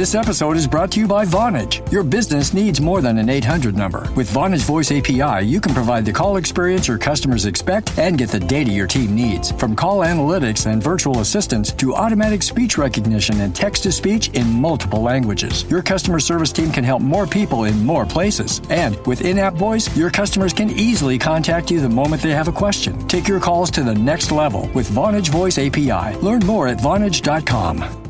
This episode is brought to you by Vonage. Your business needs more than an 800 number. With Vonage Voice API, you can provide the call experience your customers expect and get the data your team needs. From call analytics and virtual assistants to automatic speech recognition and text to speech in multiple languages, your customer service team can help more people in more places. And with in app voice, your customers can easily contact you the moment they have a question. Take your calls to the next level with Vonage Voice API. Learn more at Vonage.com.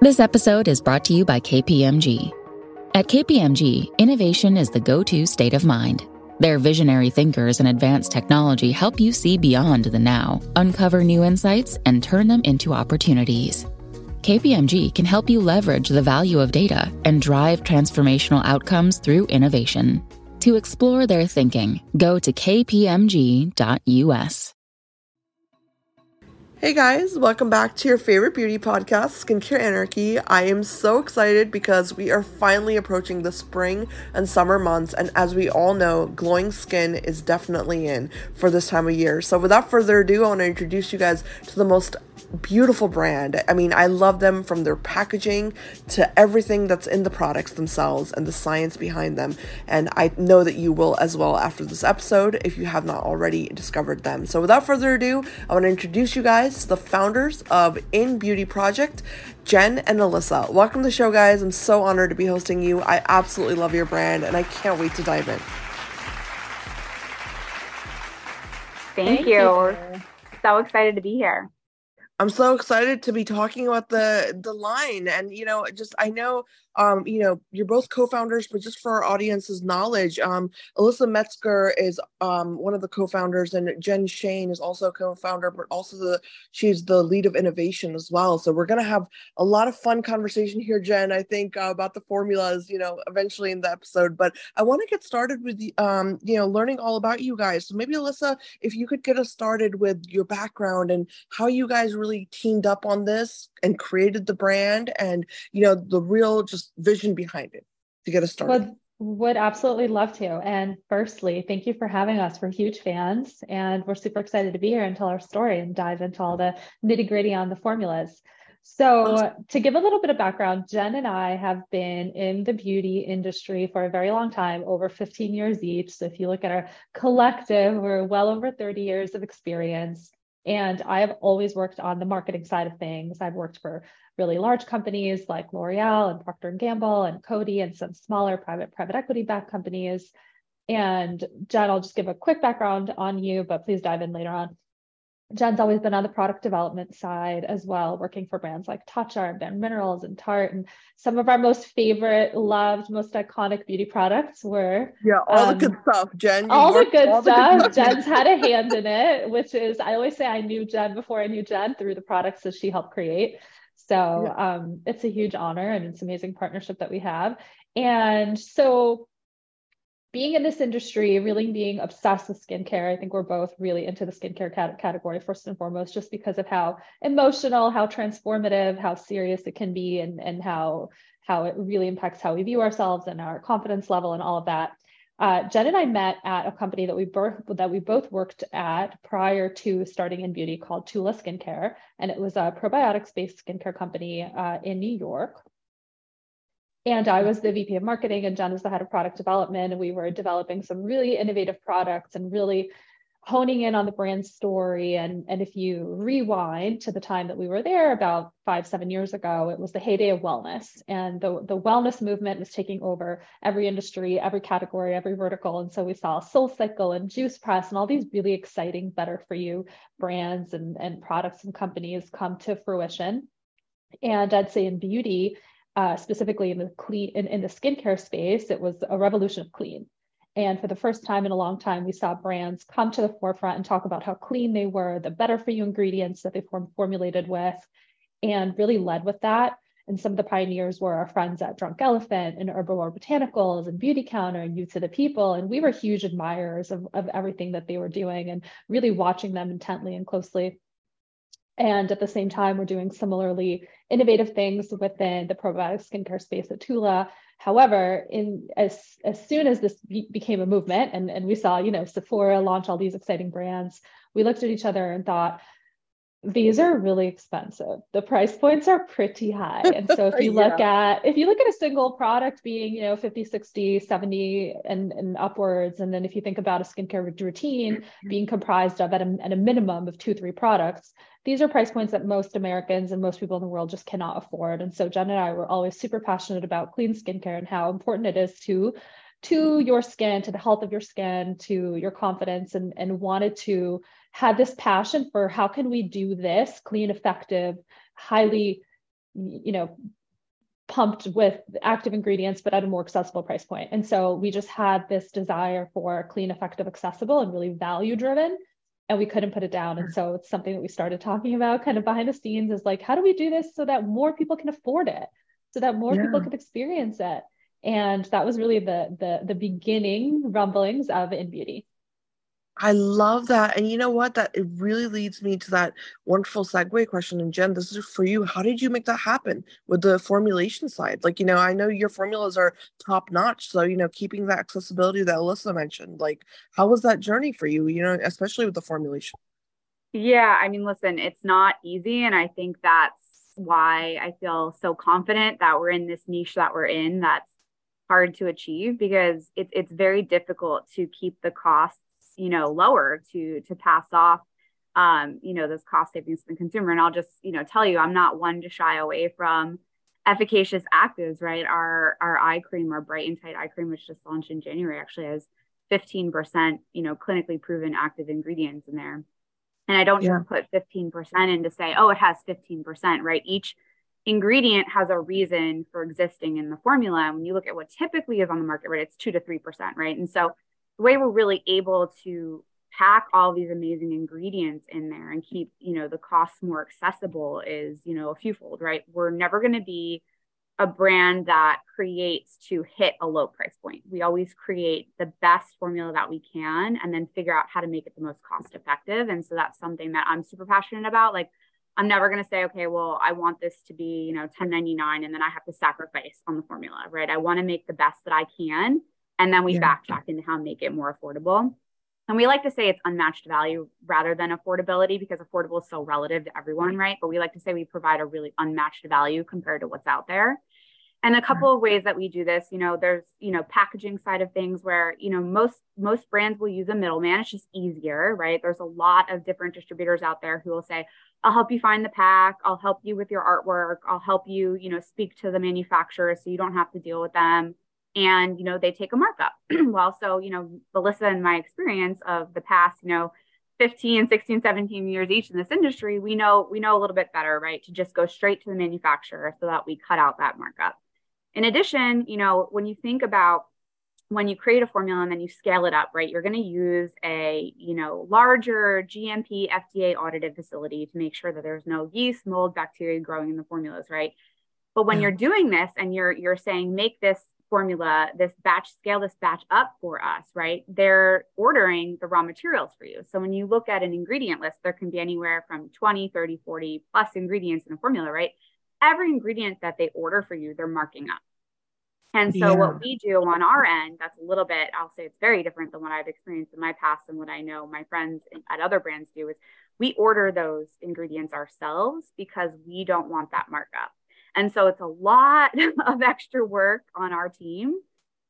This episode is brought to you by KPMG. At KPMG, innovation is the go to state of mind. Their visionary thinkers and advanced technology help you see beyond the now, uncover new insights, and turn them into opportunities. KPMG can help you leverage the value of data and drive transformational outcomes through innovation. To explore their thinking, go to kpmg.us. Hey guys, welcome back to your favorite beauty podcast, Skincare Anarchy. I am so excited because we are finally approaching the spring and summer months, and as we all know, glowing skin is definitely in for this time of year. So, without further ado, I want to introduce you guys to the most beautiful brand. I mean, I love them from their packaging to everything that's in the products themselves and the science behind them. And I know that you will as well after this episode if you have not already discovered them. So, without further ado, I want to introduce you guys to the founders of INNBEAUTY Project. Jen and Alisa, welcome to the show, guys. I'm so honored to be hosting you. I absolutely love your brand and I can't wait to dive in. Thank, Thank you. you. So excited to be here. I'm so excited to be talking about the the line and you know just I know um, you know, you're both co-founders, but just for our audience's knowledge, um, Alisa Metzger is um, one of the co-founders, and Jen Shane is also a co-founder, but also the she's the lead of innovation as well. So we're gonna have a lot of fun conversation here, Jen. I think uh, about the formulas, you know, eventually in the episode. But I want to get started with the, um, you know, learning all about you guys. So maybe Alisa, if you could get us started with your background and how you guys really teamed up on this and created the brand, and you know, the real just vision behind it to get us started? Would, would absolutely love to. And firstly, thank you for having us. We're huge fans and we're super excited to be here and tell our story and dive into all the nitty gritty on the formulas. So, to give a little bit of background, Jen and I have been in the beauty industry for a very long time, over 15 years each. So, if you look at our collective, we're well over 30 years of experience. And I have always worked on the marketing side of things. I've worked for really large companies like L'Oreal and Procter and Gamble and Coty and some smaller private private equity backed companies. And Jen, I'll just give a quick background on you, but please dive in later on. Jen's always been on the product development side as well, working for brands like Tatcha and Bare Minerals and Tarte. And some of our most favorite, loved, most iconic beauty products were yeah, all um, the good stuff, Jen. All the good all stuff. The good Jen's had a hand in it, which is I always say I knew Jen before I knew Jen through the products that she helped create. So yeah. um, it's a huge honor and it's amazing partnership that we have. And so being in this industry, really being obsessed with skincare, I think we're both really into the skincare cat- category first and foremost, just because of how emotional, how transformative, how serious it can be, and and how how it really impacts how we view ourselves and our confidence level and all of that. Uh, Jen and I met at a company that we both that we both worked at prior to starting INNBEAUTY called Tula Skincare, and it was a probiotics-based skincare company uh, in New York. And I was the VP of marketing, and Jen was the head of product development, and we were developing some really innovative products and really honing in on the brand story. And, and if you rewind to the time that we were there about five, seven years ago, it was the heyday of wellness. And the, the wellness movement was taking over every industry, every category, every vertical. And so we saw SoulCycle and Juice Press and all these really exciting, better for you brands and, and products and companies come to fruition. And I'd say in beauty, uh, specifically in the clean in, in the skincare space, it was a revolution of clean. And for the first time in a long time, we saw brands come to the forefront and talk about how clean they were, the better for you ingredients that they form, formulated with. and really led with that. And some of the pioneers were our friends at Drunk Elephant and Herbivore Botanicals and Beautycounter and Youth to the People. And we were huge admirers of, of everything that they were doing and really watching them intently and closely. And at the same time, we're doing similarly innovative things within the probiotic skincare space at Tula. However, in as as soon as this be, became a movement, and, and we saw, you know, Sephora launch all these exciting brands, we looked at each other and thought, these are really expensive. The price points are pretty high. And so if you yeah. look at if you look at a single product being, you know, 50, 60, 70 and, and upwards, and then if you think about a skincare routine mm-hmm. being comprised of at a, at a minimum of two, three products, these are price points that most Americans and most people in the world just cannot afford. And so Jen and I were always super passionate about clean skincare and how important it is to to mm-hmm. your skin, to the health of your skin, to your confidence, and, and wanted to had this passion for how can we do this clean, effective, highly, you know, pumped with active ingredients, but at a more accessible price point. And so we just had this desire for clean, effective, accessible, and really value driven. And we couldn't put it down. And so it's something that we started talking about kind of behind the scenes is like, how do we do this so that more people can afford it? So that more yeah. people can experience it and that was really the the the beginning rumblings of INNBEAUTY I love that. And you know what? That it really leads me to that wonderful segue question. And Jen, this is for you. How did you make that happen with the formulation side? Like, you know, I know your formulas are top notch. So, you know, keeping that accessibility that Alisa mentioned, like, how was that journey for you, you know, especially with the formulation? Yeah. I mean, listen, it's not easy. And I think that's why I feel so confident that we're in this niche that we're in that's hard to achieve because it's it's very difficult to keep the costs you know lower to to pass off um you know those cost savings to the consumer and i'll just you know tell you i'm not one to shy away from efficacious actives right our our eye cream our bright and tight eye cream which just launched in january actually has 15% you know clinically proven active ingredients in there and i don't yeah. just put 15% in to say oh it has 15% right each ingredient has a reason for existing in the formula. And when you look at what typically is on the market, right, it's two to three percent, right? And so the way we're really able to pack all these amazing ingredients in there and keep, you know, the costs more accessible is, you know, a few fold, right? We're never going to be a brand that creates to hit a low price point. We always create the best formula that we can and then figure out how to make it the most cost effective. And so that's something that I'm super passionate about. Like I'm never going to say, okay, well, I want this to be, you know, 1099 and then I have to sacrifice on the formula, right? I want to make the best that I can. And then we yeah. backtrack into how to make it more affordable. And we like to say it's unmatched value rather than affordability because affordable is so relative to everyone, right? But we like to say we provide a really unmatched value compared to what's out there. And a couple of ways that we do this, you know, there's, you know, packaging side of things where, you know, most most brands will use a middleman. It's just easier, right? There's a lot of different distributors out there who will say, I'll help you find the pack. I'll help you with your artwork. I'll help you, you know, speak to the manufacturer so you don't have to deal with them. And, you know, they take a markup. well, so, you know, Melissa and my experience of the past, you know, 15, 16, 17 years each in this industry, we know, we know a little bit better, right? To just go straight to the manufacturer so that we cut out that markup. In addition, you know, when you think about when you create a formula and then you scale it up, right, you're going to use a, you know, larger GMP FDA audited facility to make sure that there's no yeast, mold, bacteria growing in the formulas, right? But when you're doing this and you're you're saying make this formula, this batch, scale this batch up for us, right? They're ordering the raw materials for you. So when you look at an ingredient list, there can be anywhere from 20, 30, 40 plus ingredients in a formula, right? Every ingredient that they order for you, they're marking up. And so yeah. what we do on our end, that's a little bit, I'll say it's very different than what I've experienced in my past and what I know my friends at other brands do is we order those ingredients ourselves because we don't want that markup. And so it's a lot of extra work on our team,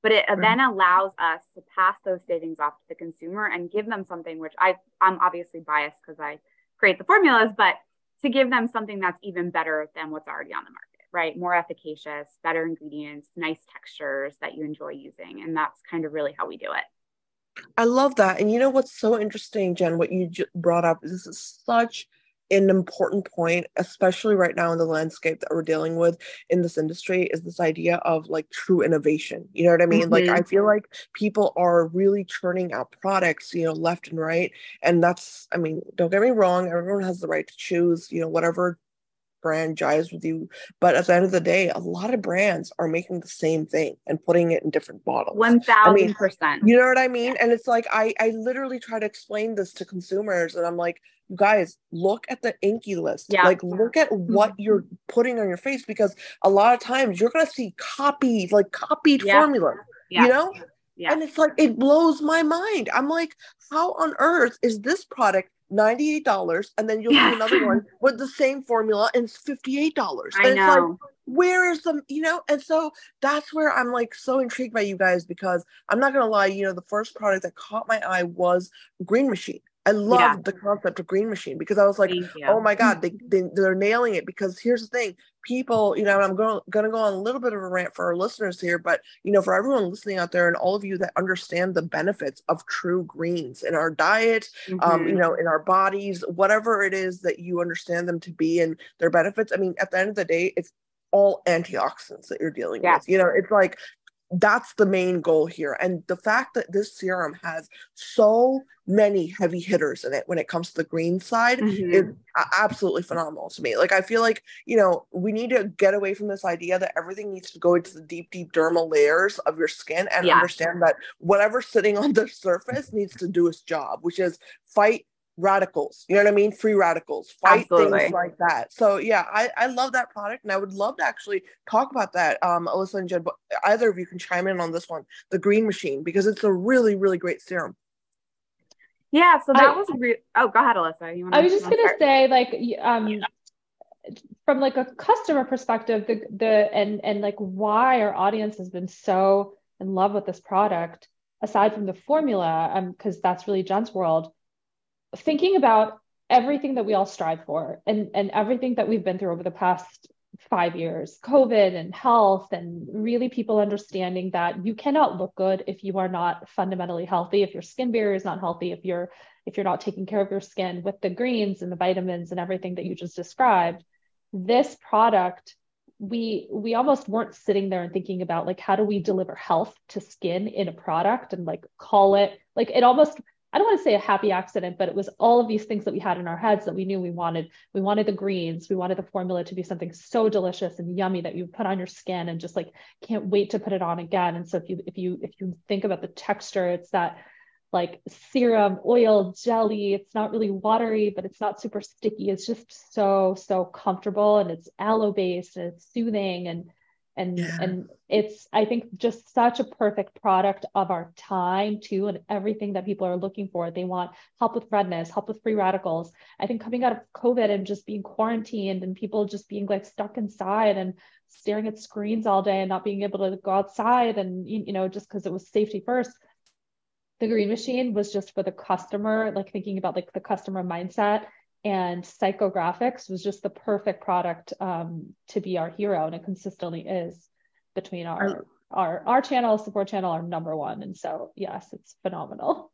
but it then allows us to pass those savings off to the consumer and give them something which I I'm obviously biased because I create the formulas, but to give them something that's even better than what's already on the market right? More efficacious, better ingredients, nice textures that you enjoy using. And that's kind of really how we do it. I love that. And you know what's so interesting, Jen, what you brought up this is such an important point, especially right now in the landscape that we're dealing with in this industry, is this idea of like true innovation. You know what I mean? Mm-hmm. Like, I feel like people are really churning out products, you know, left and right. And that's, I mean, don't get me wrong, everyone has the right to choose, you know, whatever brand jives with you. But at the end of the day, a lot of brands are making the same thing and putting it in different bottles. One thousand percent. You know what I mean? And it's like I I literally try to explain this to consumers, and I'm like, you guys, look at the INCI list. Yeah. Like look at what mm-hmm. you're putting on your face because a lot of times you're gonna see copied, like copied yeah. formula. Yeah. You know? Yeah. And it's like it blows my mind. I'm like, how on earth is this product $98 and then you'll yes. see another one with the same formula and it's $58. I and know. Like, where is the you know and so that's where i'm like so intrigued by you guys because i'm not gonna lie you know the first product that caught my eye was green machine I loved yeah. the concept of Green Machine because I was like, oh my God, they, they, they're nailing it. Because here's the thing people, you know, I'm going, going to go on a little bit of a rant for our listeners here, but, you know, for everyone listening out there and all of you that understand the benefits of true greens in our diet, mm-hmm. um, you mm-hmm. know, in our bodies, whatever it is that you understand them to be and their benefits. I mean, at the end of the day, it's all antioxidants that you're dealing yes. with. You know, it's like that's the main goal here. And the fact that this serum has so many heavy hitters in it when it comes to the green side mm-hmm. is absolutely phenomenal to me. Like, I feel like, you know, we need to get away from this idea that everything needs to go into the deep, deep dermal layers of your skin and yeah. understand that whatever's sitting on the surface needs to do its job, which is fight radicals you know what i mean free radicals fight Absolutely. things like that so yeah I, I love that product and i would love to actually talk about that um alisa and jen but either of you can chime in on this one the green machine because it's a really really great serum yeah so that I, was re- oh go ahead alisa you want i was just gonna start? say like um from like a customer perspective the the and and like why our audience has been so in love with this product aside from the formula um because that's really jen's world thinking about everything that we all strive for and, and everything that we've been through over the past five years covid and health and really people understanding that you cannot look good if you are not fundamentally healthy if your skin barrier is not healthy if you're if you're not taking care of your skin with the greens and the vitamins and everything that you just described. This product we we almost weren't sitting there and thinking about like how do we deliver health to skin in a product and like call it like it almost I don't want to say a happy accident, but it was all of these things that we had in our heads that we knew we wanted. We wanted the greens. We wanted the formula to be something so delicious and yummy that you put on your skin and just like can't wait to put it on again. And so if you if you if you think about the texture, it's that like serum, oil, jelly. It's not really watery, but it's not super sticky. It's just so so comfortable and it's aloe based and it's soothing and and yeah. and it's i think just such a perfect product of our time too and everything that people are looking for. They want help with redness help with free radicals. I think coming out of covid and just being quarantined and people just being like stuck inside and staring at screens all day and not being able to go outside and you know just because it was safety first the green machine was just for the customer like thinking about like the customer mindset and psychographics was just the perfect product um, to be our hero and it consistently is between our our our channel support channel our number one. And so yes it's phenomenal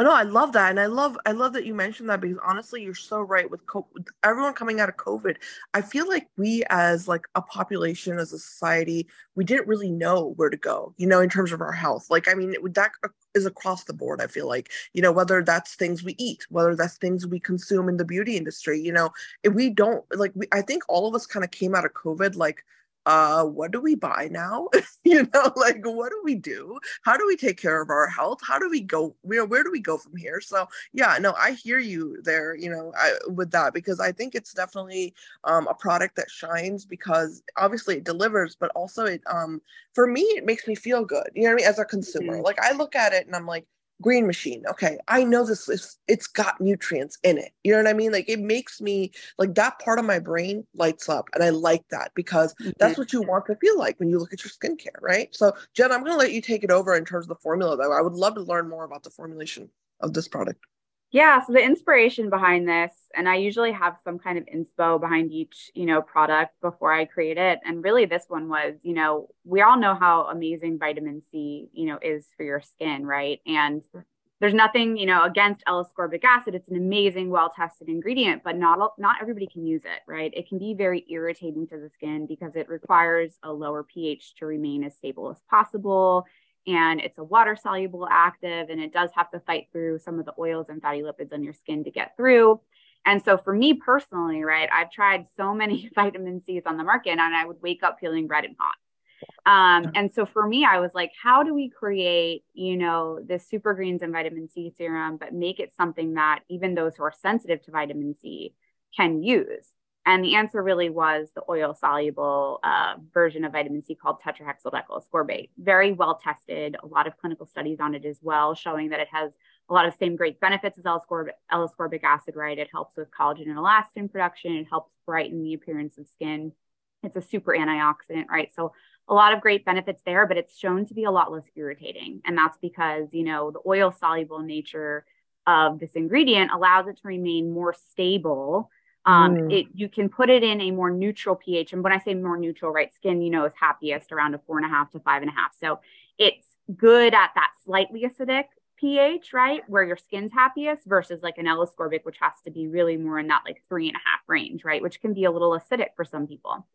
Oh, no, I love that, and I love I love that you mentioned that because honestly, you're so right. With, co- with everyone coming out of COVID, I feel like we, as like a population, as a society, we didn't really know where to go. You know, in terms of our health. Like, I mean, that uh, is across the board. I feel like you know whether that's things we eat, whether that's things we consume in the beauty industry. You know, if we don't like, we, I think all of us kind of came out of COVID like uh what do we buy now? You know like what do we do? How do we take care of our health? How do we go where, where do we go from here? So yeah no i hear you there you know I, with that because i think it's definitely um, a product that shines because obviously it delivers but also it um for me it makes me feel good you know what i mean as a consumer. Mm-hmm. like i look at it and i'm like green machine. Okay i know this is it's got nutrients in it. You know what i mean? Like it makes me like that part of my brain lights up and i like that because mm-hmm. that's what you want to feel like when you look at your skincare right? So jen i'm going to let you take it over in terms of the formula though. I would love to learn more about the formulation of this product yeah, so the inspiration behind this, and I usually have some kind of inspo behind each, you know, product before I create it. And really this one was, you know, we all know how amazing vitamin C, you know, is for your skin, right? And there's nothing, you know, against L-ascorbic acid. It's an amazing, well-tested ingredient, but not not everybody can use it, right? It can be very irritating to the skin because it requires a lower pH to remain as stable as possible and it's a water soluble active and it does have to fight through some of the oils and fatty lipids on your skin to get through And so for me personally, right, I've tried so many vitamin C's on the market and I would wake up feeling red and hot. Um, and so for me, I was like, how do we create, you know, this super greens and vitamin C serum, but make it something that even those who are sensitive to vitamin C can use? And the answer really was the oil soluble uh, version of vitamin C called tetrahexyldecyl ascorbate. Very well tested, a lot of clinical studies on it as well, showing that it has a lot of same great benefits as L-ascorbic acid, right? It helps with collagen and elastin production. It helps brighten the appearance of skin. It's a super antioxidant, right? So a lot of great benefits there, but it's shown to be a lot less irritating. And that's because, you know, the oil soluble nature of this ingredient allows it to remain more stable um, mm. it you can put it in a more neutral pH. And when I say more neutral, right, skin, you know, is happiest around a four and a half to five and a half. So it's good at that slightly acidic pH, right, where your skin's happiest versus like an L-ascorbic, which has to be really more in that like three and a half range, right, which can be a little acidic for some people.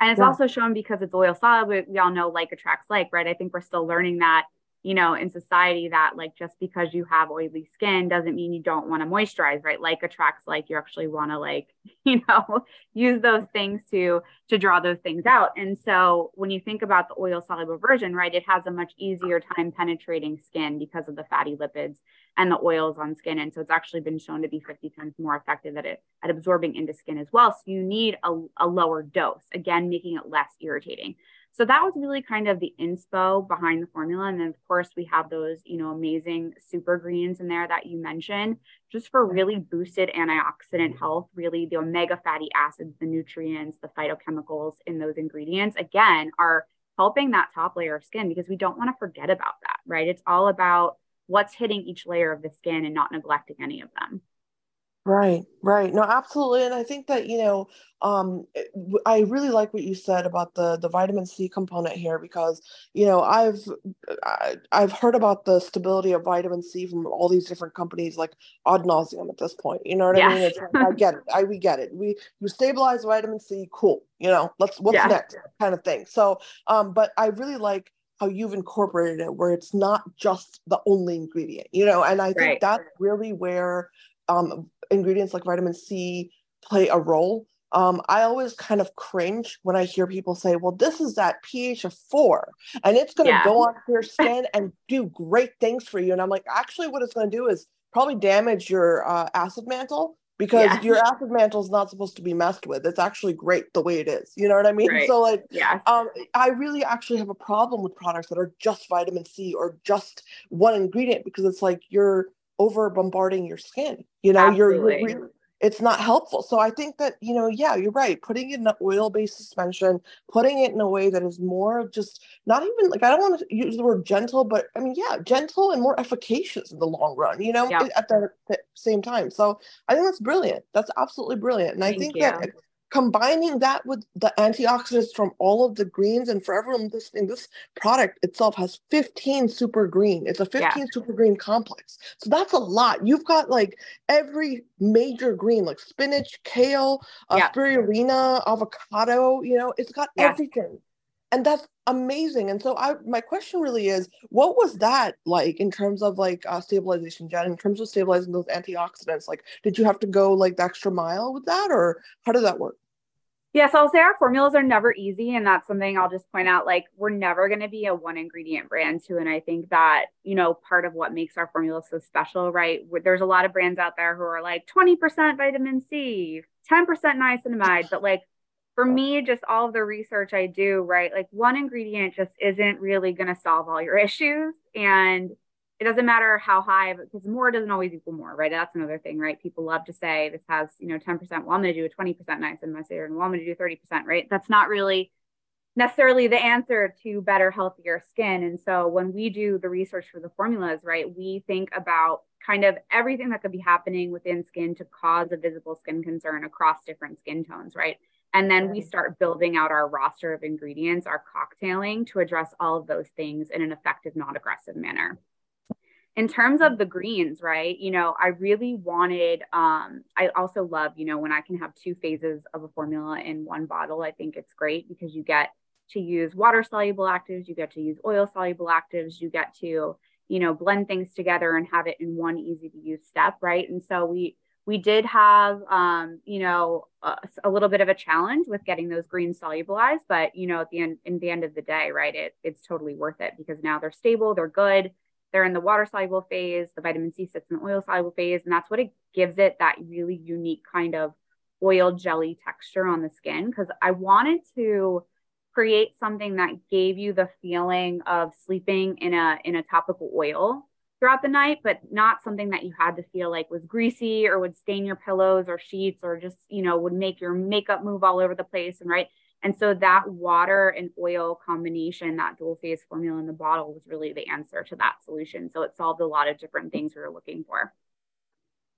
And it's yeah. also shown because it's oil soluble. We all know like attracts like, right? I think we're still learning that you know, in society that like just because you have oily skin doesn't mean you don't want to moisturize, right? Like attracts like you actually want to like, you know, use those things to to draw those things out. And so when you think about the oil soluble version, right, it has a much easier time penetrating skin because of the fatty lipids and the oils on skin. And so it's actually been shown to be 50 times more effective at it at absorbing into skin as well. So you need a, a lower dose, again, making it less irritating. So that was really kind of the inspo behind the formula. And then, of course, we have those, you know, amazing super greens in there that you mentioned, just for really boosted antioxidant health, really the omega fatty acids, the nutrients, the phytochemicals in those ingredients, again, are helping that top layer of skin because we don't want to forget about that, right? It's all about what's hitting each layer of the skin and not neglecting any of them. Right, right. No, absolutely. And I think that, you know, um, eh, I really like what you said about the the vitamin C component here because, you know, I've I, I've heard about the stability of vitamin C from all these different companies like ad nauseum at this point. You know what I mean? It's, I get it. I we get it. We you stabilize vitamin C, cool. You know, let's what's yeah. next kind of thing. So, um, but I really like how you've incorporated it where it's not just the only ingredient you know and i think right. that's really where um, ingredients like vitamin C play a role. Um, I always kind of cringe when I hear people say, well, this is that pH of four and it's going to yeah. go on your skin and do great things for you. And I'm like, actually, what it's going to do is probably damage your uh, acid mantle because your acid mantle is not supposed to be messed with. It's actually great the way it is. You know what I mean? Right. So like, yeah, um, I really actually have a problem with products that are just vitamin C or just one ingredient because it's like you're over bombarding your skin. You know, you're, you're it's not helpful. So I think that, you know, yeah, you're right. Putting it in an oil based suspension, putting it in a way that is more just not even like, I don't want to use the word gentle, but I mean, yeah, gentle and more efficacious in the long run, you know, yeah. at the, the, same time. So I think that's brilliant. That's absolutely brilliant. And Thank I think you. that combining that with the antioxidants from all of the greens and for everyone listening this product itself has 15 super green it's a 15 yeah. super green complex so that's a lot you've got like every major green like spinach kale uh, yeah. spirulina avocado you know it's got yeah. everything and that's amazing and so i my question really is what was that like in terms of like uh, stabilization jen in terms of stabilizing those antioxidants like did you have to go like the extra mile with that or how did that work Yes, I'll say our formulas are never easy. And that's something I'll just point out. Like, we're never going to be a one ingredient brand, too. And I think that, you know, part of what makes our formula so special, right? There's a lot of brands out there who are like 20% vitamin C, 10% niacinamide. But like, for me, just all of the research I do, right? Like one ingredient just isn't really going to solve all your issues. And it doesn't matter how high, because more doesn't always equal more, right? That's another thing, right? People love to say this has, you know, 10%. Well, I'm going to do a 20% niacinamide, and well, I'm going to do 30%, right? That's not really necessarily the answer to better, healthier skin. And so when we do the research for the formulas, right, we think about kind of everything that could be happening within skin to cause a visible skin concern across different skin tones, right? And then we start building out our roster of ingredients, our cocktailing to address all of those things in an effective, non aggressive manner. In terms of the greens, right? You know, I really wanted, um, I also love, you know, when I can have two phases of a formula in one bottle, I think it's great because you get to use water soluble actives, you get to use oil soluble actives, you get to, you know, blend things together and have it in one easy to use step, right? And so we, we did have, um, you know, a, a, little bit of a challenge with getting those greens solubilized, but you know, at the end, in the end of the day, right, it it's totally worth it because now they're stable, they're good, they're in the water soluble phase. The vitamin C sits in the oil soluble phase, and that's what it gives it that really unique kind of oil jelly texture on the skin. Because I wanted to create something that gave you the feeling of sleeping in a in a topical oil throughout the night, but not something that you had to feel like was greasy or would stain your pillows or sheets or just, you know, would make your makeup move all over the place. And right. And so that water and oil combination, that dual phase formula in the bottle was really the answer to that solution. So it solved a lot of different things we were looking for.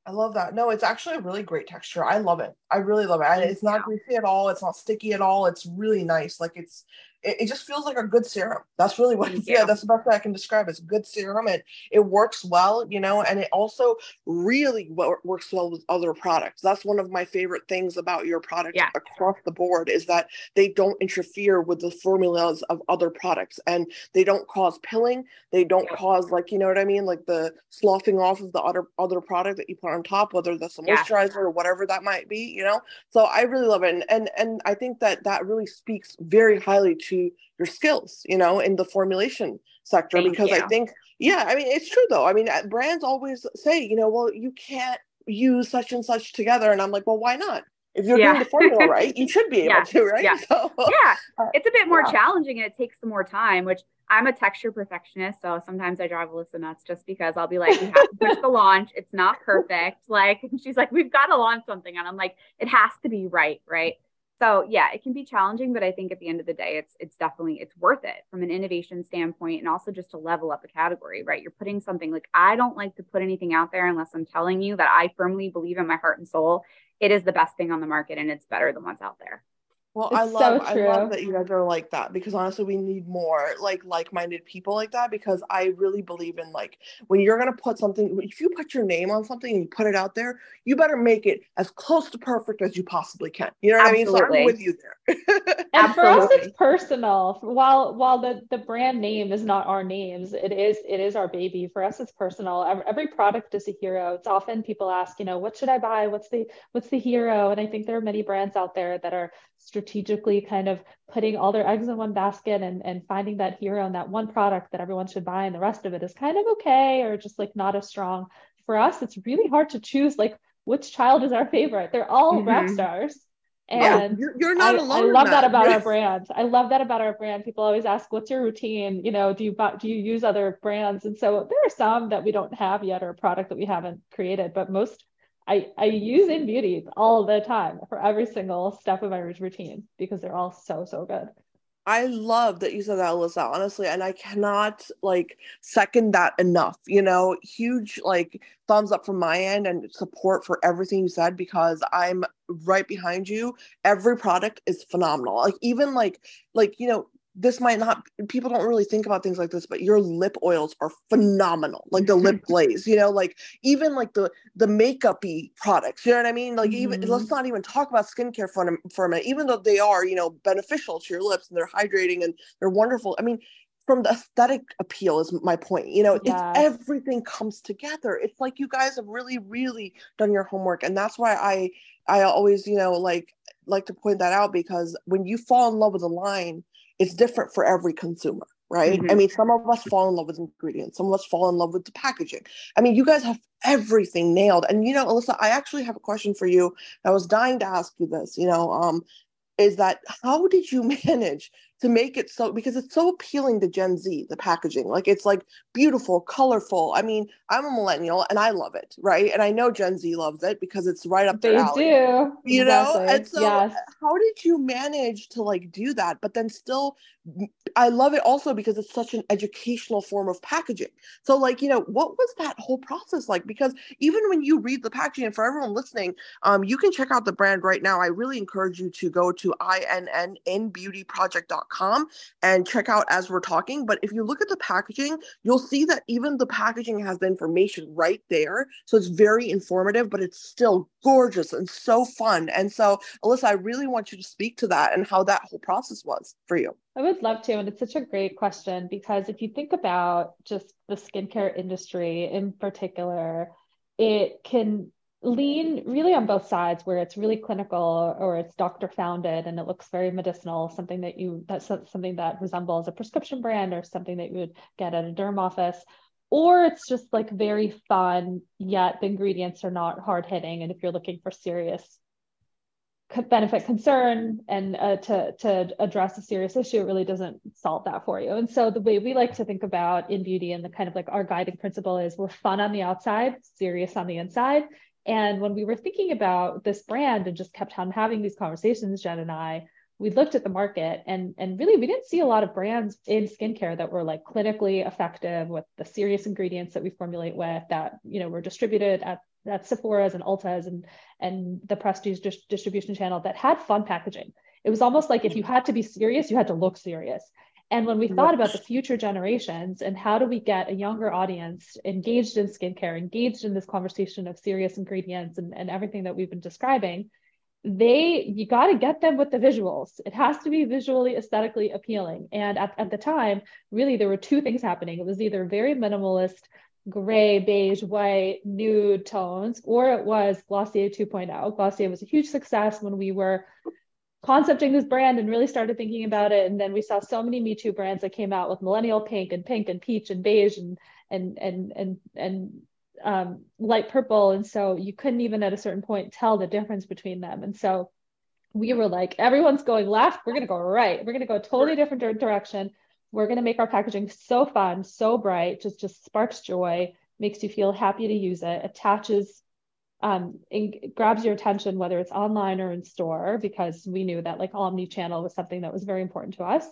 I love that. No, it's actually a really great texture. I love it. I really love it. It's not greasy at all. It's not sticky at all. It's really nice. Like it's it, it, just feels like a good serum. That's really what yeah. yeah, that's the best way I can describe it. It's a good serum. It it works well, you know, and it also really works well with other products. That's one of my favorite things about your product yeah. across the board is that they don't interfere with the formulas of other products and they don't cause pilling. They don't yeah. cause like, you know what I mean? Like the sloughing off of the other other product that you put on top, whether that's a moisturizer or whatever that might be, you know? So I really love it. And and, and I think that that really speaks very highly to to your skills, you know, in the formulation sector. Thank because you. I think, yeah, I mean, it's true though. I mean, uh, brands always say, you know, well, you can't use such and such together. And I'm like, well, why not? If you're yeah. doing the formula right, you should be able yeah. to, right? Yeah. So, yeah. It's a bit more yeah. challenging and it takes some more time, which I'm a texture perfectionist. So sometimes I drive Alisa nuts just because I'll be like, we have to push the launch. It's not perfect. Like, she's like, we've got to launch something. And I'm like, it has to be right. Right so yeah it can be challenging but i think at the end of the day it's it's definitely it's worth it from an innovation standpoint and also just to level up a category right? You're putting something like i don't like to put anything out there unless i'm telling you that i firmly believe in my heart and soul it is the best thing on the market and it's better than what's out there well, it's I love so I love that you guys are like that because honestly we need more like like-minded people like that because I really believe in like when you're gonna put something if you put your name on something and you put it out there, you better make it as close to perfect as you possibly can. You know what Absolutely. I mean? So I'm with you there. and for us it's personal. While while the the brand name is not our names, it is it is our baby. For us it's personal. Every, every product is a hero. It's often people ask, you know, what should I buy? What's the what's the hero? And I think there are many brands out there that are strategically kind of putting all their eggs in one basket and, and finding that hero and that one product that everyone should buy and the rest of it is kind of okay or just like not as strong for us it's really hard to choose like which child is our favorite they're all mm-hmm. rock stars and yeah, you're, you're, not I, alone. I love that, that about our brand. I love that about our brand. People always ask, "What's your routine?" You know, do you do you use other brands? And so there are some that we don't have yet, or a product that we haven't created, but most I, I use Innbeauty all the time for every single step of my routine because they're all so, so good. I love that you said that, Alisa, honestly, and I cannot like second that enough. You know, huge like thumbs up from my end and support for everything you said because I'm right behind you. Every product is phenomenal. Like even like like you know this might not people don't really think about things like this but your lip oils are phenomenal like the lip glaze you know like even like the the makeupy products you know what i mean like even mm-hmm. let's not even talk about skincare for a, for a minute even though they are you know beneficial to your lips and they're hydrating and they're wonderful i mean from the aesthetic appeal is my point you know yeah. it's everything comes together it's like you guys have really really done your homework and that's why i i always you know like like to point that out because when you fall in love with a line it's different for every consumer right? Mm-hmm. i mean some of us fall in love with ingredients. Some of us fall in love with the packaging. I mean you guys have everything nailed. And you know alisa i actually have a question for you. I was dying to ask you this you know um is that how did you manage to make it so because it's so appealing to Gen Z, the packaging. Like it's like beautiful, colorful. I mean, I'm a millennial and I love it, right? And I know Gen Z loves it because it's right up their they alley. do. You exactly. know? And so yes. how did you manage to like do that, but then still I love it also because it's such an educational form of packaging. So, like, you know, what was that whole process like? Because even when you read the packaging, and for everyone listening, um, you can check out the brand right now. I really encourage you to go to innbeautyproject.com and check out as we're talking. But if you look at the packaging, you'll see that even the packaging has the information right there. So it's very informative, but it's still gorgeous and so fun. And so, Alisa, I really want you to speak to that and how that whole process was for you. I would love to. And it's such a great question because if you think about just the skincare industry in particular, it can lean really on both sides where it's really clinical or it's doctor founded and it looks very medicinal something that you that's something that resembles a prescription brand or something that you would get at a derm office. Or it's just like very fun yet the ingredients are not hard hitting. And if you're looking for serious benefit concern and uh, to to address a serious issue it really doesn't solve that for you. And so the way we like to think about INNBEAUTY and the kind of like our guiding principle is we're fun on the outside serious on the inside and when we were thinking about this brand and just kept on having these conversations jen and i we looked at the market and and really we didn't see a lot of brands in skincare that were like clinically effective with the serious ingredients that we formulate with that you know were distributed at at Sephora's and Ulta's and and the prestige dis- distribution channel that had fun packaging. It was almost like if you had to be serious, you had to look serious. And when we thought about the future generations and how do we get a younger audience engaged in skincare, engaged in this conversation of serious ingredients and, and everything that we've been describing, they you got to get them with the visuals. It has to be visually aesthetically appealing. And at, at the time, really there were two things happening. It was either very minimalist gray, beige, white, nude tones, or it was Glossier 2.0. Glossier was a huge success when we were concepting this brand and really started thinking about it. And then we saw so many Me Too brands that came out with millennial pink and pink and peach and beige and and and and and um, light purple. And so you couldn't even at a certain point tell the difference between them. And so we were like, everyone's going left, we're gonna go right. We're gonna go a totally different direction. We're going to make our packaging so fun, so bright, just just sparks joy, makes you feel happy to use it, attaches um, and grabs your attention, whether it's online or in store, because we knew that like omni-channel was something that was very important to us.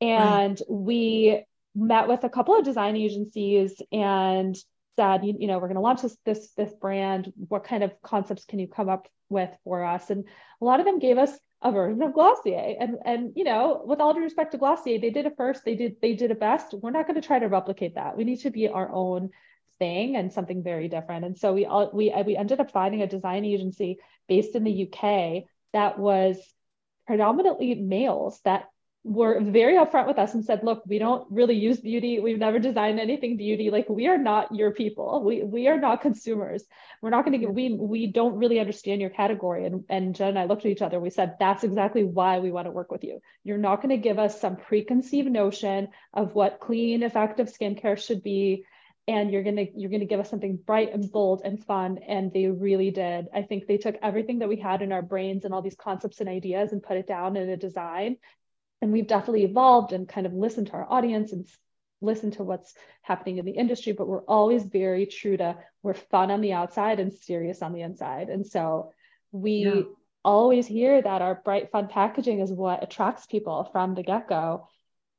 And right. we met with a couple of design agencies and said, you, you know, we're going to launch this, this, this brand. What kind of concepts can you come up with for us? And a lot of them gave us a version of Glossier. And and you know, with all due respect to Glossier, they did it first. They did they did it best. We're not going to try to replicate that. We need to be our own thing and something very different. And so we all we uh, we ended up finding a design agency based in the UK that was predominantly males that were very upfront with us and said, look, we don't really use beauty. We've never designed anything beauty. Like we are not your people. We we are not consumers. We're not going to get we we don't really understand your category. And and Jen and I looked at each other. We said, that's exactly why we want to work with you. You're not going to give us some preconceived notion of what clean, effective skincare should be. And you're gonna you're gonna give us something bright and bold and fun. And they really did. I think they took everything that we had in our brains and all these concepts and ideas and put it down in a design and we've definitely evolved and kind of listened to our audience and listened to what's happening in the industry but we're always very true to we're fun on the outside and serious on the inside and so we yeah. always hear that our bright fun packaging is what attracts people from the get-go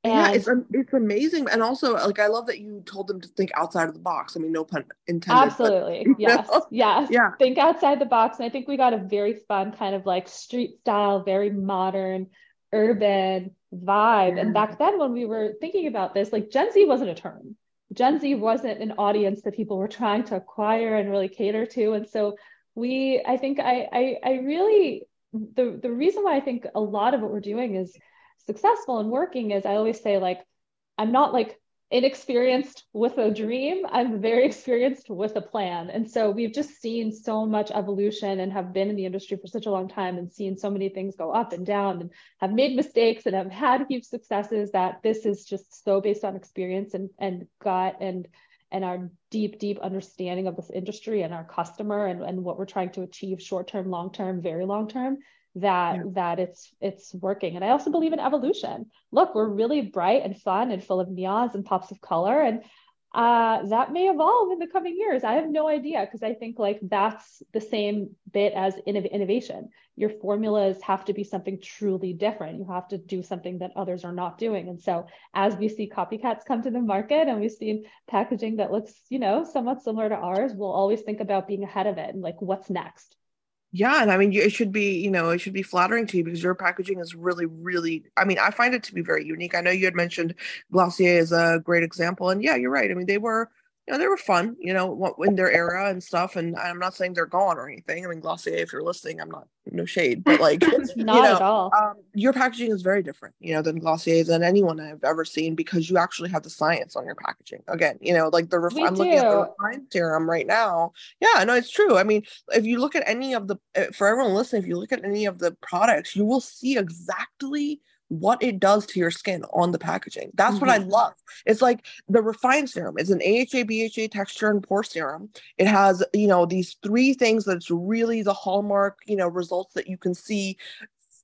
and yeah, it's it's amazing, and also like I love that you told them to think outside of the box. I mean, no pun intended. Absolutely, but, yes, know? yes, yeah. Think outside the box, and I think we got a very fun kind of like street style, very modern urban vibe. And back then, when we were thinking about this, like Gen Z wasn't a term. Gen Z wasn't an audience that people were trying to acquire and really cater to. And so we, I think I, I, I really, the, the reason why I think a lot of what we're doing is successful and working is I always say, like, I'm not like inexperienced with a dream. I'm very experienced with a plan. And so we've just seen so much evolution and have been in the industry for such a long time and seen so many things go up and down and have made mistakes and have had huge successes that this is just so based on experience and and gut and and our deep deep understanding of this industry and our customer and, and what we're trying to achieve short term long term very long term that yeah. that it's it's working. And i also believe in evolution. Look we're really bright and fun and full of neons and pops of color. And uh, that may evolve in the coming years. I have no idea because i think like that's the same bit as innovation. Your formulas have to be something truly different. You have to do something that others are not doing. And so as we see copycats come to the market and we've seen packaging that looks you know somewhat similar to ours we'll always think about being ahead of it and like what's next yeah, and I mean, it should be, you know, it should be flattering to you because your packaging is really, really. I mean, I find it to be very unique. I know you had mentioned Glossier is a great example, and yeah, you're right. I mean, they were you know, they were fun, you know, in their era and stuff. And I'm not saying they're gone or anything. I mean, Glossier, if you're listening, I'm not no shade, but like, not you know, at all. Um, your packaging is very different, you know, than Glossier's than anyone I've ever seen because you actually have the science on your packaging. Again, you know, like the ref- I'm looking at the refined serum right now. Yeah, no, it's true. I mean, if you look at any of the, eh, for everyone listening, if you look at any of the products, you will see exactly what it does to your skin on the packaging. That's mm-hmm. what I mm-hmm. love. It's like the refined serum. It's an AHA, BHA texture and pore serum. It has, you know, these three things that's really the hallmark, you know, results that you can see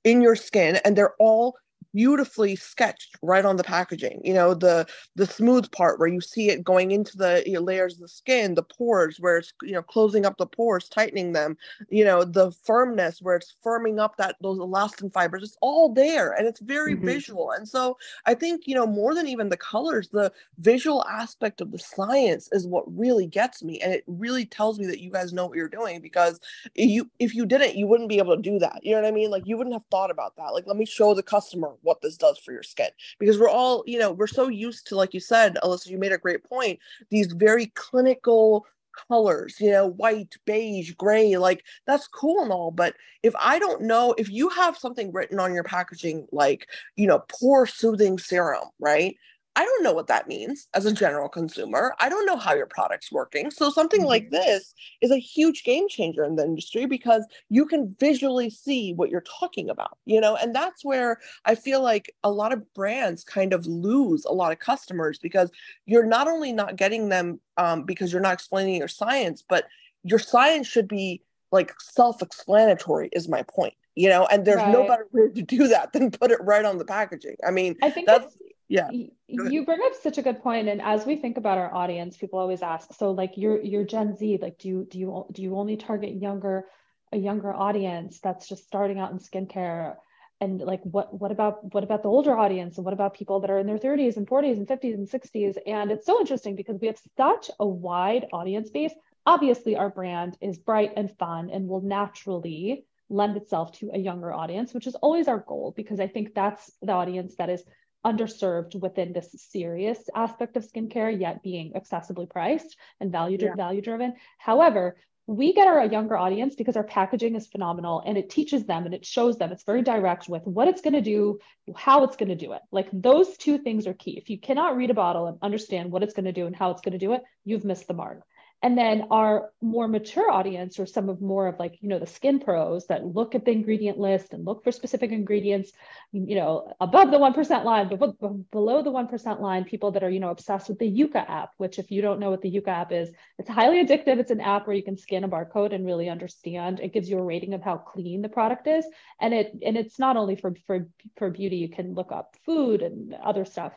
in your skin and they're all beautifully sketched right on the packaging you know the the smooth part where you see it going into the you know, layers of the skin the pores where it's you know closing up the pores tightening them you know the firmness where it's firming up that those elastin fibers it's all there and it's very mm-hmm. visual. And so i think you know more than even the colors the visual aspect of the science is what really gets me and it really tells me that you guys know what you're doing because you if you didn't you wouldn't be able to do that you know what i mean? Like you wouldn't have thought about that. Like let me show the customer what this does for your skin. Because we're all you know we're so used to like you said alisa you made a great point these very clinical colors you know white beige gray like that's cool and all but if i don't know if you have something written on your packaging like you know pore soothing serum right I don't know what that means as a general consumer. I don't know how your product's working. So something mm-hmm. like this is a huge game changer in the industry because you can visually see what you're talking about, you know, and that's where I feel like a lot of brands kind of lose a lot of customers because you're not only not getting them um, because you're not explaining your science, but your science should be like self-explanatory is my point you know and there's right. no better way to do that than put it right on the packaging i mean i think that's yeah. You bring up such a good point and as we think about our audience people always ask so like you're you're gen z like do you do you do you only target younger a younger audience that's just starting out in skincare? And like what what about what about the older audience? And what about people that are in their 30s and 40s and 50s and 60s and it's so interesting because we have such a wide audience base. Obviously our brand is bright and fun and will naturally lend itself to a younger audience which is always our goal because i think that's the audience that is underserved within this serious aspect of skincare, yet being accessibly priced and value yeah. value driven. However, we get our younger audience because our packaging is phenomenal and it teaches them and it shows them it's very direct with what it's going to do how it's going to do it like those two things are key if you cannot read a bottle and understand what it's going to do and how it's going to do it you've missed the mark and then our more mature audience or some of more of like you know the skin pros that look at the ingredient list and look for specific ingredients you know above the 1% line but below the 1% line people that are you know obsessed with the yuka app which if you don't know what the yuka app is it's highly addictive. It's an app where you can scan a barcode and really understand. It gives you a rating of how clean the product is. And it and it's not only for for for beauty. You can look up food and other stuff.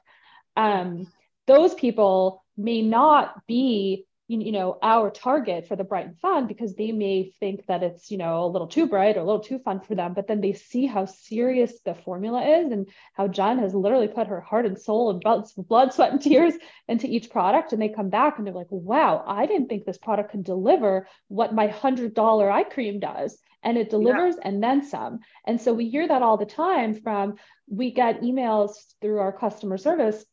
Um those people may not be you know our target for the bright and fun because they may think that it's you know a little too bright or a little too fun for them but then they see how serious the formula is and how jen has literally put her heart and soul and blood sweat and tears into each product. And they come back and they're like wow i didn't think this product could deliver what my hundred dollar eye cream does. And it delivers yeah. and then some. And so we hear that all the time from we get emails through our customer service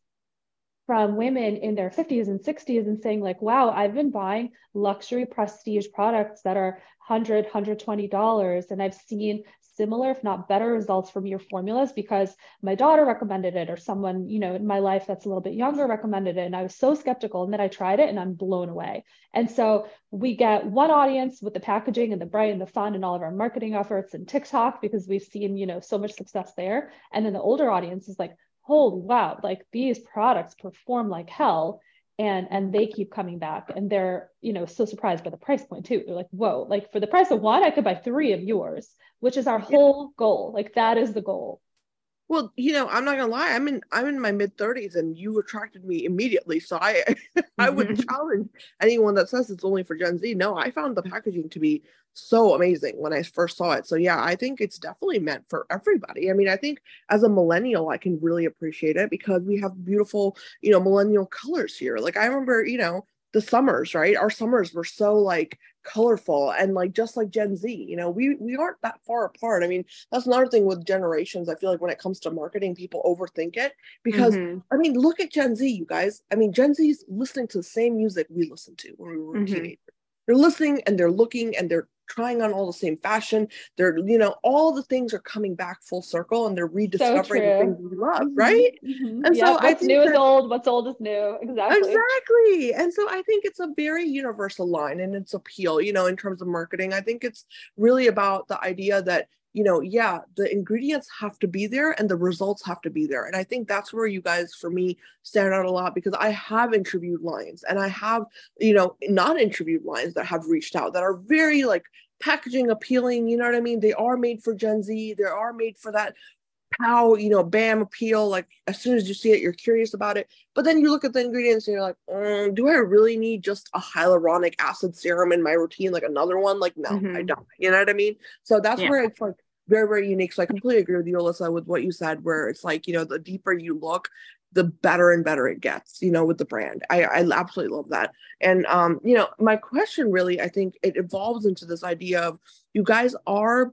from women in their 50s and 60s and saying like wow i've been buying luxury prestige products that are 100 120 dollars. And i've seen similar if not better results from your formulas because my daughter recommended it or someone you know in my life that's a little bit younger recommended it. And i was so skeptical and then i tried it and i'm blown away. And so we get one audience with the packaging and the bright and the fun and all of our marketing efforts and tiktok because we've seen you know so much success there. And then the older audience is like holy wow, like these products perform like hell. And, and they keep coming back and they're you know so surprised by the price point too. They're like whoa like for the price of one i could buy three of yours which is our whole goal. Like that is the goal well, you know, I'm not gonna lie. I'm in I'm in my mid 30s, and you attracted me immediately. So I I would challenge anyone that says it's only for Gen Z. No, I found the packaging to be so amazing when I first saw it. So yeah, I think it's definitely meant for everybody. I mean, I think as a millennial, I can really appreciate it because we have beautiful, you know, millennial colors here. Like I remember, you know, the summers, right? Our summers were so like colorful and like just like Gen Z, you know, we we aren't that far apart. I mean, that's another thing with generations. I feel like when it comes to marketing, people overthink it because mm-hmm. I mean, look at Gen Z, you guys. I mean, Gen Z's listening to the same music we listened to when we were mm-hmm. teenagers. They're listening and they're looking and they're trying on all the same fashion. They're, you know, all the things are coming back full circle and they're rediscovering so the things we love, mm-hmm. right? Mm-hmm. And so what's new is old, what's old is new. Exactly. Exactly. And so I think it's a very universal line and its appeal, you know, in terms of marketing. I think it's really about the idea that you know, yeah, the ingredients have to be there and the results have to be there. And I think that's where you guys, for me, stand out a lot because I have interviewed lines and I have, you know, not interviewed lines that have reached out that are very like packaging appealing. You know what I mean? They are made for Gen Z, they are made for that how you know bam appeal like as soon as you see it you're curious about it. But then you look at the ingredients and you're like mm, do i really need just a hyaluronic acid serum in my routine like another one? Like no mm-hmm. i don't. You know what i mean? So that's yeah. where it's like very very unique. So i completely agree with you alisa with what you said where it's like you know the deeper you look the better and better it gets you know with the brand. I i absolutely love that. And um you know my question really i think it evolves into this idea of you guys are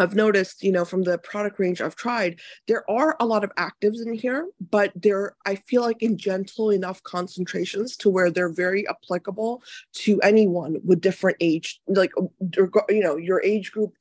I've noticed, you know, from the product range I've tried, there are a lot of actives in here, but they're, I feel like, in gentle enough concentrations to where they're very applicable to anyone with different age, like, uh, you know, your age group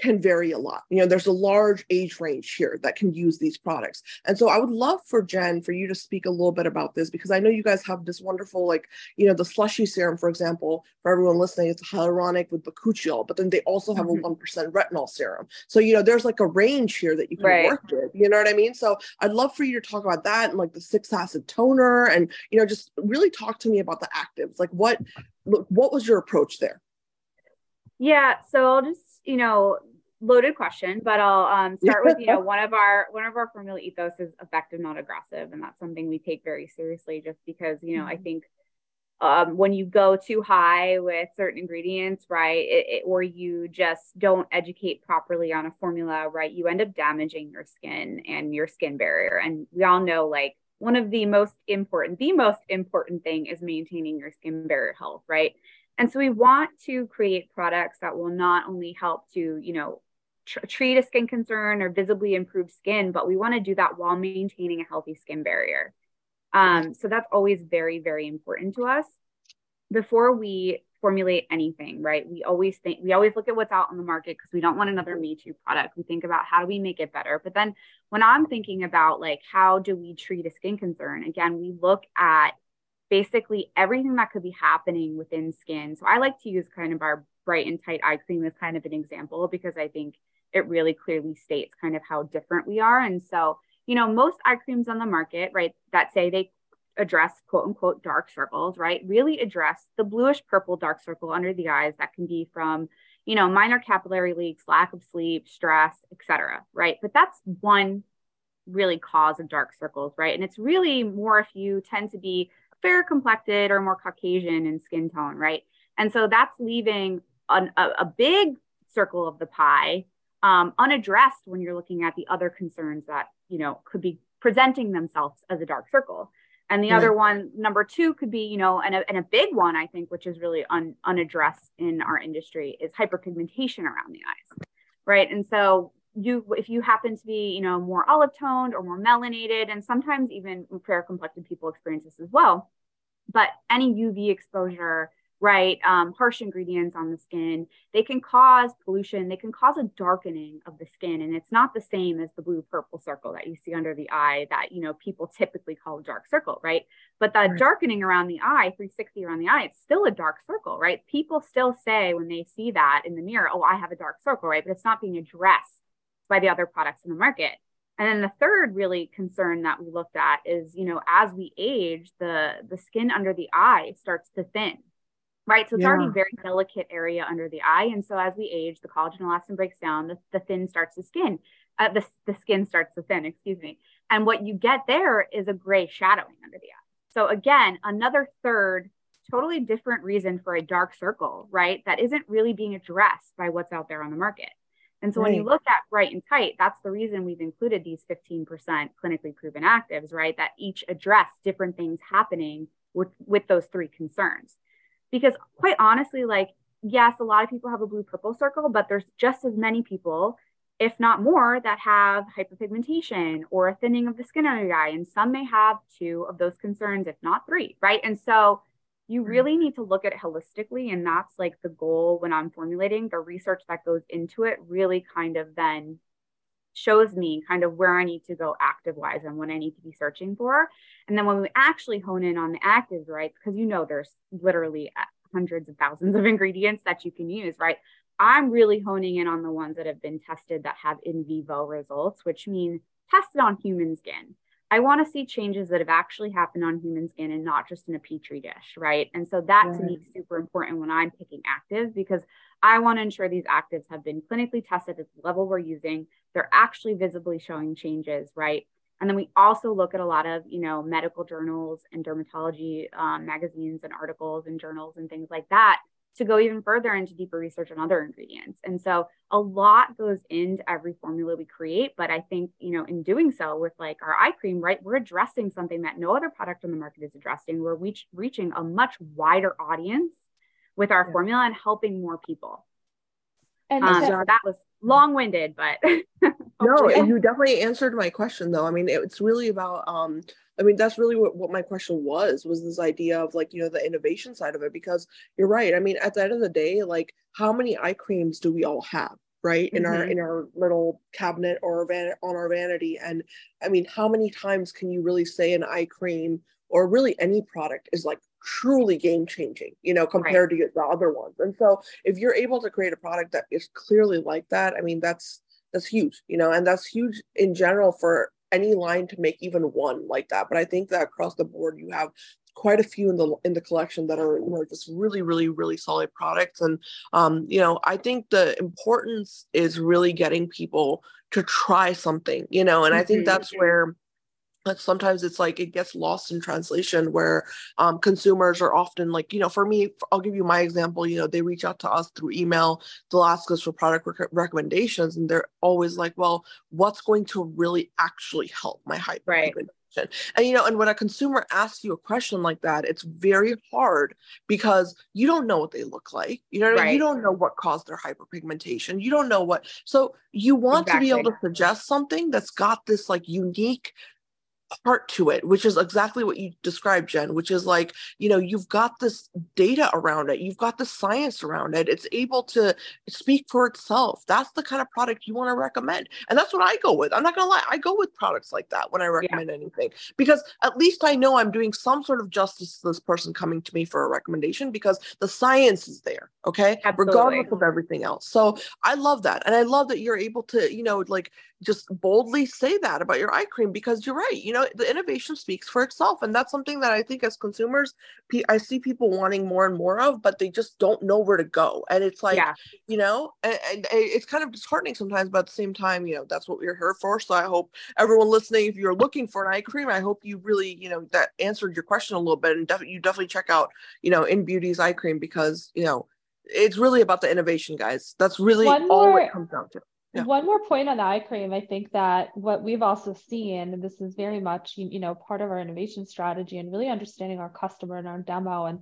can vary a lot. You know, there's a large age range here that can use these products. And so I would love for Jen for you to speak a little bit about this because I know you guys have this wonderful, like, you know, the slushy serum, for example, for everyone listening, it's hyaluronic with bakuchiol, but then they also have mm-hmm. a 1% retinol serum. So, you know, there's like a range here that you can right. work with. You know what I mean? So I'd love for you to talk about that and like the six acid toner and, you know, just really talk to me about the actives. Like what what was your approach there? Yeah, so I'll just you know, loaded question, but I'll um, start with you know one of our one of our formula ethos is effective, not aggressive, and that's something we take very seriously. Just because you know, mm-hmm. I think um, when you go too high with certain ingredients, right, it, it, or you just don't educate properly on a formula, right, you end up damaging your skin and your skin barrier. And we all know, like, one of the most important, the most important thing is maintaining your skin barrier health, right? And so we want to create products that will not only help to, you know, tr- treat a skin concern or visibly improve skin, but we want to do that while maintaining a healthy skin barrier. Um, so that's always very, very important to us. Before we formulate anything, right? We always think, we always look at what's out on the market because we don't want another Me Too product. We think about how do we make it better. But then when I'm thinking about like, how do we treat a skin concern? Again, we look at basically everything that could be happening within skin. So I like to use kind of our bright and tight eye cream as kind of an example because I think it really clearly states kind of how different we are. And so, you know, most eye creams on the market, right, that say they address quote unquote dark circles, right, really address the bluish purple dark circle under the eyes that can be from, you know, minor capillary leaks, lack of sleep, stress, etc. right? But that's one really cause of dark circles, right? And it's really more if you tend to be fair complected or more Caucasian in skin tone, right? And so that's leaving an, a, a, big circle of the pie um, unaddressed when you're looking at the other concerns that you know could be presenting themselves as a dark circle. And the other one, number two, could be, you know, and a, and a big one, I think, which is really un, unaddressed in our industry, is hyperpigmentation around the eyes, right? And so you if you happen to be you know more olive toned or more melanated and sometimes even fair complected people experience this as well but any uv exposure right um, harsh ingredients on the skin they can cause pollution they can cause a darkening of the skin and it's not the same as the blue purple circle that you see under the eye that you know people typically call a dark circle right? But the right. darkening around the eye 360 around the eye it's still a dark circle right? People still say when they see that in the mirror oh i have a dark circle right? But it's not being addressed by the other products in the market. And then the third really concern that we looked at is, you know, as we age, the the skin under the eye starts to thin. Right. So it's yeah. already a very delicate area under the eye. And so as we age, the collagen elastin breaks down, the, the thin starts to skin. Uh, the, the skin starts to thin, excuse me. And what you get there is a gray shadowing under the eye. So again, another third totally different reason for a dark circle, right? That isn't really being addressed by what's out there on the market. And so right. when you look at bright and tight, that's the reason we've included these 15% clinically proven actives, right? That each address different things happening with, with those three concerns. Because quite honestly, like, yes, a lot of people have a blue purple circle, but there's just as many people, if not more, that have hyperpigmentation or a thinning of the skin under the eye. And some may have two of those concerns, if not three, right? And so you mm-hmm. really need to look at it holistically. And that's like the goal when I'm formulating the research that goes into it, really kind of then shows me kind of where I need to go active wise and what I need to be searching for. And then when we actually hone in on the actives, right? Because you know, there's literally hundreds of thousands of ingredients that you can use, right? I'm really honing in on the ones that have been tested that have in vivo results, which mean tested on human skin. I want to see changes that have actually happened on human skin and not just in a petri dish, right? And so that right. to me is super important when I'm picking actives because I want to ensure these actives have been clinically tested at the level we're using. They're actually visibly showing changes, right? And then we also look at a lot of, you know, medical journals and dermatology um, magazines and articles and journals and things like that to go even further into deeper research on other ingredients. And so a lot goes into every formula we create. But I think, you know, in doing so with like our eye cream, right, we're addressing something that no other product on the market is addressing. We're reach, reaching a much wider audience with our yeah. formula and helping more people. And um, so that was long winded, but no, and- you definitely answered my question though. I mean, it's really about um I mean, that's really what, what my question was, was this idea of like, you know, the innovation side of it, because you're right. I mean, at the end of the day, like how many eye creams do we all have? right in mm-hmm. our in our little cabinet or van- on our vanity and i mean how many times can you really say an eye cream or really any product is like truly game changing you know compared right. to the other ones and so if you're able to create a product that is clearly like that i mean that's that's huge you know and that's huge in general for any line to make even one like that. But I think that across the board, you have quite a few in the in the collection that are you know just really really really solid products and um you know i think the importance is really getting people to try something you know and i think that's where but sometimes it's like it gets lost in translation where um, consumers are often like you know for me i'll give you my example you know they reach out to us through email they'll ask us for product rec- recommendations and they're always like well what's going to really actually help my hype right and you know, and when a consumer asks you a question like that, it's very hard because you don't know what they look like. You know, right. you don't know what caused their hyperpigmentation. You don't know what. So you want exactly. to be able to suggest something that's got this like unique part to it, which is exactly what you described, Jen, which is like, you know, you've got this data around it, you've got the science around it, it's able to speak for itself. That's the kind of product you want to recommend. And that's what I go with. I'm not going to lie, I go with products like that when I recommend yeah. anything because at least I know I'm doing some sort of justice to this person coming to me for a recommendation because the science is there, okay? Absolutely. Regardless of everything else. So I love that. And I love that you're able to, you know, like just boldly say that about your eye cream because you're right. You know, the innovation speaks for itself. And that's something that I think as consumers, I see people wanting more and more of, but they just don't know where to go. And it's like, yeah. you know, and, and, it's kind of disheartening sometimes, but at the same time, you know, that's what we're here for. So I hope everyone listening, if you're looking for an eye cream, I hope you really, you know, that answered your question a little bit and def- you definitely check out, you know, INNBEAUTY's eye cream because, you know, it's really about the innovation, guys. That's really One all more- it comes down to yeah. One more point on the eye cream. I think that what we've also seen, and this is very much, you, you know, part of our innovation strategy and really understanding our customer and our demo and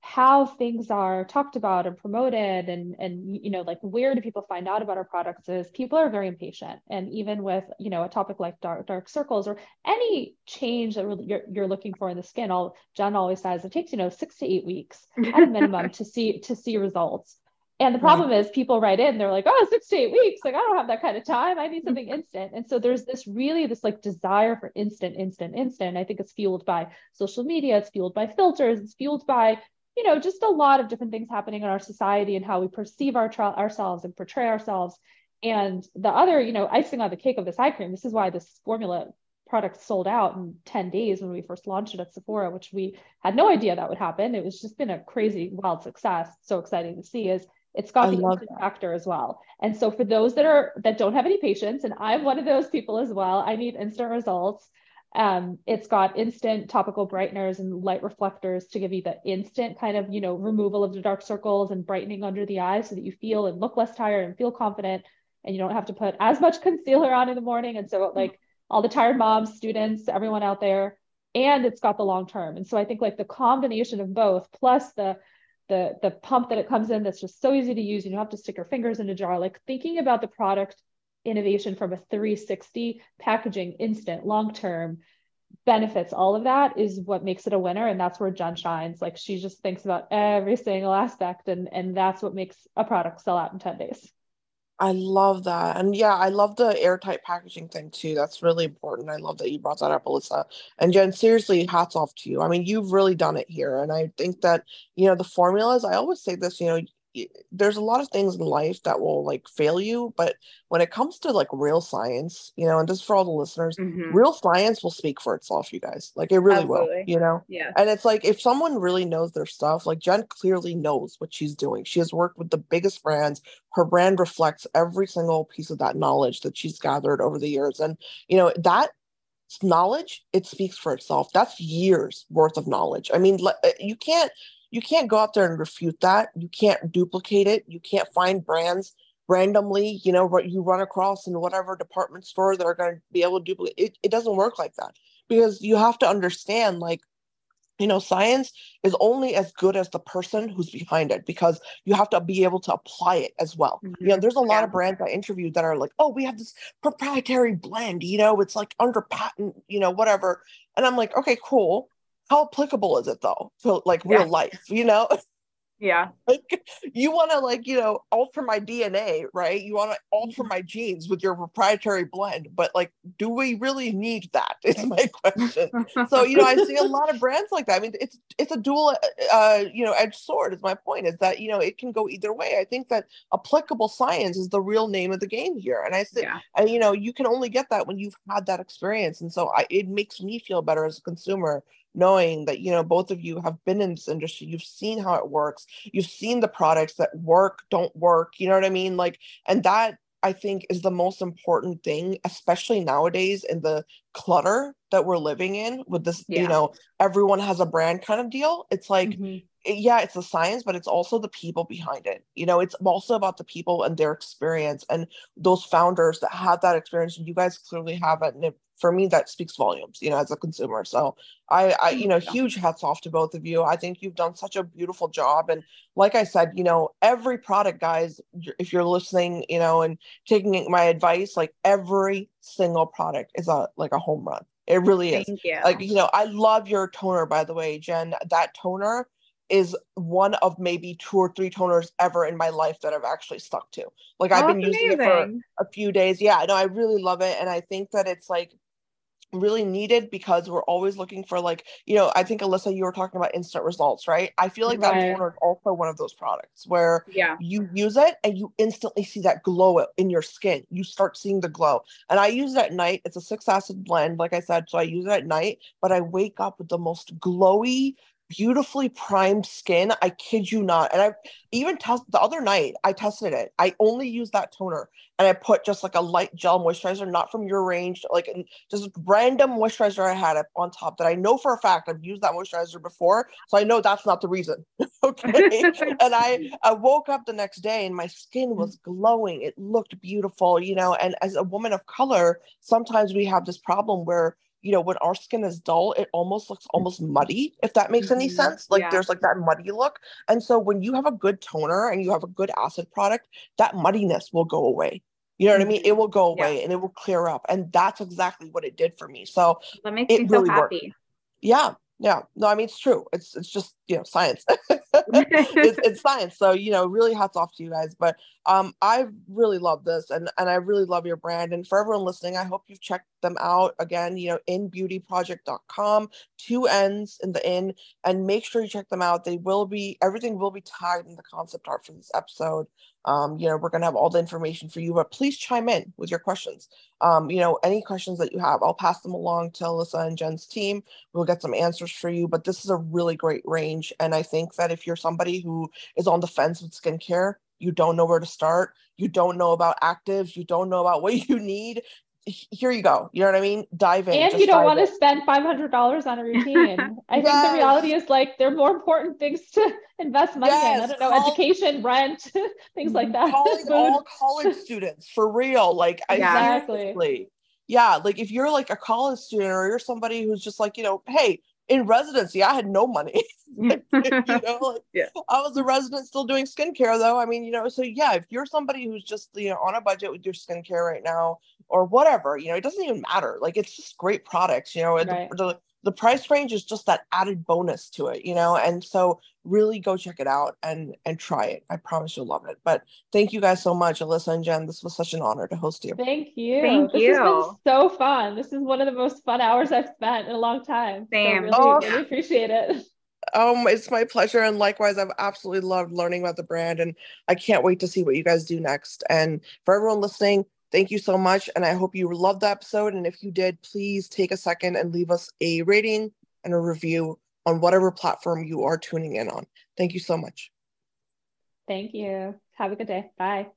how things are talked about and promoted and and you know like where do people find out about our products is people are very impatient and even with you know a topic like dark dark circles or any change that you're, you're looking for in the skin all jen always says it takes you know six to eight weeks at a minimum to see to see results and the problem right. is people write in, they're like, oh, six to eight weeks. Like, I don't have that kind of time. I need something instant. And so there's this really this like desire for instant, instant, instant. I think it's fueled by social media, it's fueled by filters, it's fueled by, you know, just a lot of different things happening in our society and how we perceive our tra- ourselves and portray ourselves. And the other, you know, icing on the cake of this eye cream, this is why this formula product sold out in 10 days when we first launched it at Sephora, which we had no idea that would happen. It was just been a crazy, wild success. So exciting to see is it's got I the instant factor as well. And so for those that are that don't have any patience, and I'm one of those people as well, I need instant results. Um, it's got instant topical brighteners and light reflectors to give you the instant kind of, you know, removal of the dark circles and brightening under the eyes so that you feel and look less tired and feel confident and you don't have to put as much concealer on in the morning. And so like all the tired moms, students, everyone out there, and it's got the long term. And so I think like the combination of both plus the the the pump that it comes in that's just so easy to use. You don't have to stick your fingers in a jar. Like thinking about the product innovation from a 360 packaging, instant, long term benefits, all of that is what makes it a winner. And that's where Jen shines. Like she just thinks about every single aspect, and and that's what makes a product sell out in 10 days. I love that. And yeah, I love the airtight packaging thing too. That's really important. I love that you brought that up, Alisa. And Jen, seriously, hats off to you. I mean, you've really done it here. And I think that, you know, the formulas, I always say this, you know, there's a lot of things in life that will like fail you but when it comes to like real science you know and just for all the listeners mm-hmm. real science will speak for itself you guys. Like it really Absolutely. will you know? Yeah. And it's like if someone really knows their stuff like jen clearly knows what she's doing. She has worked with the biggest brands. Her brand reflects every single piece of that knowledge that she's gathered over the years. And you know that knowledge it speaks for itself. That's years worth of knowledge. I mean you can't you can't go out there and refute that. You can't duplicate it. You can't find brands randomly, you know, what you run across in whatever department store that are going to be able to duplicate. It, it doesn't work like that because you have to understand, like, you know, science is only as good as the person who's behind it because you have to be able to apply it as well. Mm-hmm. You know, there's a lot yeah. of brands I interviewed that are like, oh, we have this proprietary blend, you know, it's like under patent, you know, whatever. And I'm like, okay, cool how applicable is it though to like real yeah. life you know yeah like you want to like you know alter my dna right you want to alter mm-hmm. my genes with your proprietary blend but like do we really need that is my question so you know i see a lot of brands like that i mean it's it's a dual uh you know edged sword is my point is that you know it can go either way i think that applicable science is the real name of the game here and i say yeah. and you know you can only get that when you've had that experience and so i it makes me feel better as a consumer knowing that you know both of you have been in this industry you've seen how it works you've seen the products that work don't work you know what i mean like and that i think is the most important thing especially nowadays in the clutter that we're living in with this yeah. you know everyone has a brand kind of deal it's like mm-hmm. Yeah it's the science but it's also the people behind it. You know it's also about the people and their experience and those founders that have that experience. And you guys clearly have it and for me that speaks volumes you know as a consumer. So i i mm, you know huge hats off to both of you. I think you've done such a beautiful job. And like i said you know every product guys if you're listening you know and taking my advice like every single product is a like a home run. It really is. Thank you. like you know i love your toner by the way jen. That toner is one of maybe two or three toners ever in my life that I've actually stuck to. Like I've been using amazing. it for a few days. Yeah, no, I really love it. And I think that it's like really needed because we're always looking for like you know i think alisa you were talking about instant results right i feel like right. that toner is also one of those products where yeah you use it and you instantly see that glow in your skin you start seeing the glow and i use it at night it's a six acid blend like i said so i use it at night but i wake up with the most glowy beautifully primed skin. I kid you not. And I even test the other night, I tested it. I only used that toner and I put just like a light gel moisturizer, not from your range, like just random moisturizer I had on top that I know for a fact I've used that moisturizer before. So I know that's not the reason. okay. and I, I woke up the next day and my skin was glowing. It looked beautiful, you know. And as a woman of color, sometimes we have this problem where you know, when our skin is dull, it almost looks almost muddy, if that makes any mm-hmm. sense. Like yeah. there's like that muddy look. And so when you have a good toner and you have a good acid product, that muddiness will go away. You know what I mean? It will go away yeah. and it will clear up. And that's exactly what it did for me. So that makes me really so happy. Worked. Yeah yeah no i mean it's true it's it's just you know science it's, it's, science so you know really hats off to you guys but um i really love this and and i really love your brand and for everyone listening i hope you've checked them out again you know innbeautyproject.com two ends in the in and make sure you check them out they will be everything will be tagged in the concept art for this episode um, you know, we're going to have all the information for you, but please chime in with your questions. Um, you know, any questions that you have, I'll pass them along to Alisa and Jen's team. We'll get some answers for you, but this is a really great range. And I think that if you're somebody who is on the fence with skincare, you don't know where to start, you don't know about actives, you don't know about what you need, here you go. You know what I mean? Dive in. And you don't want in. to spend five hundred dollars on a routine. I yes. think the reality is like there are more important things to invest money yes. in. I don't know, Call- education, rent, things like that. Calling all college students for real. Like exactly. yeah, like if you're like a college student or you're somebody who's just like, you know, hey, in residency, I had no money. you know, like, yeah. I was a resident still doing skincare though. I mean, you know, so yeah, if you're somebody who's just, you know, on a budget with your skincare right now or whatever, you know, it doesn't even matter. Like it's just great products, you know, right. the, the, the price range is just that added bonus to it, you know? And so really go check it out and and try it. I promise you'll love it. But thank you guys so much, Alisa and Jen. This was such an honor to host you. Thank you. Thank this you. Has been so fun. This is one of the most fun hours I've spent in a long time. Same. So really, oh. really appreciate it. Um, it's my pleasure, and likewise, I've absolutely loved learning about the brand, and I can't wait to see what you guys do next. And for everyone listening, thank you so much, and I hope you loved the episode. And if you did, please take a second and leave us a rating and a review on whatever platform you are tuning in on. Thank you so much. Thank you. Have a good day. Bye.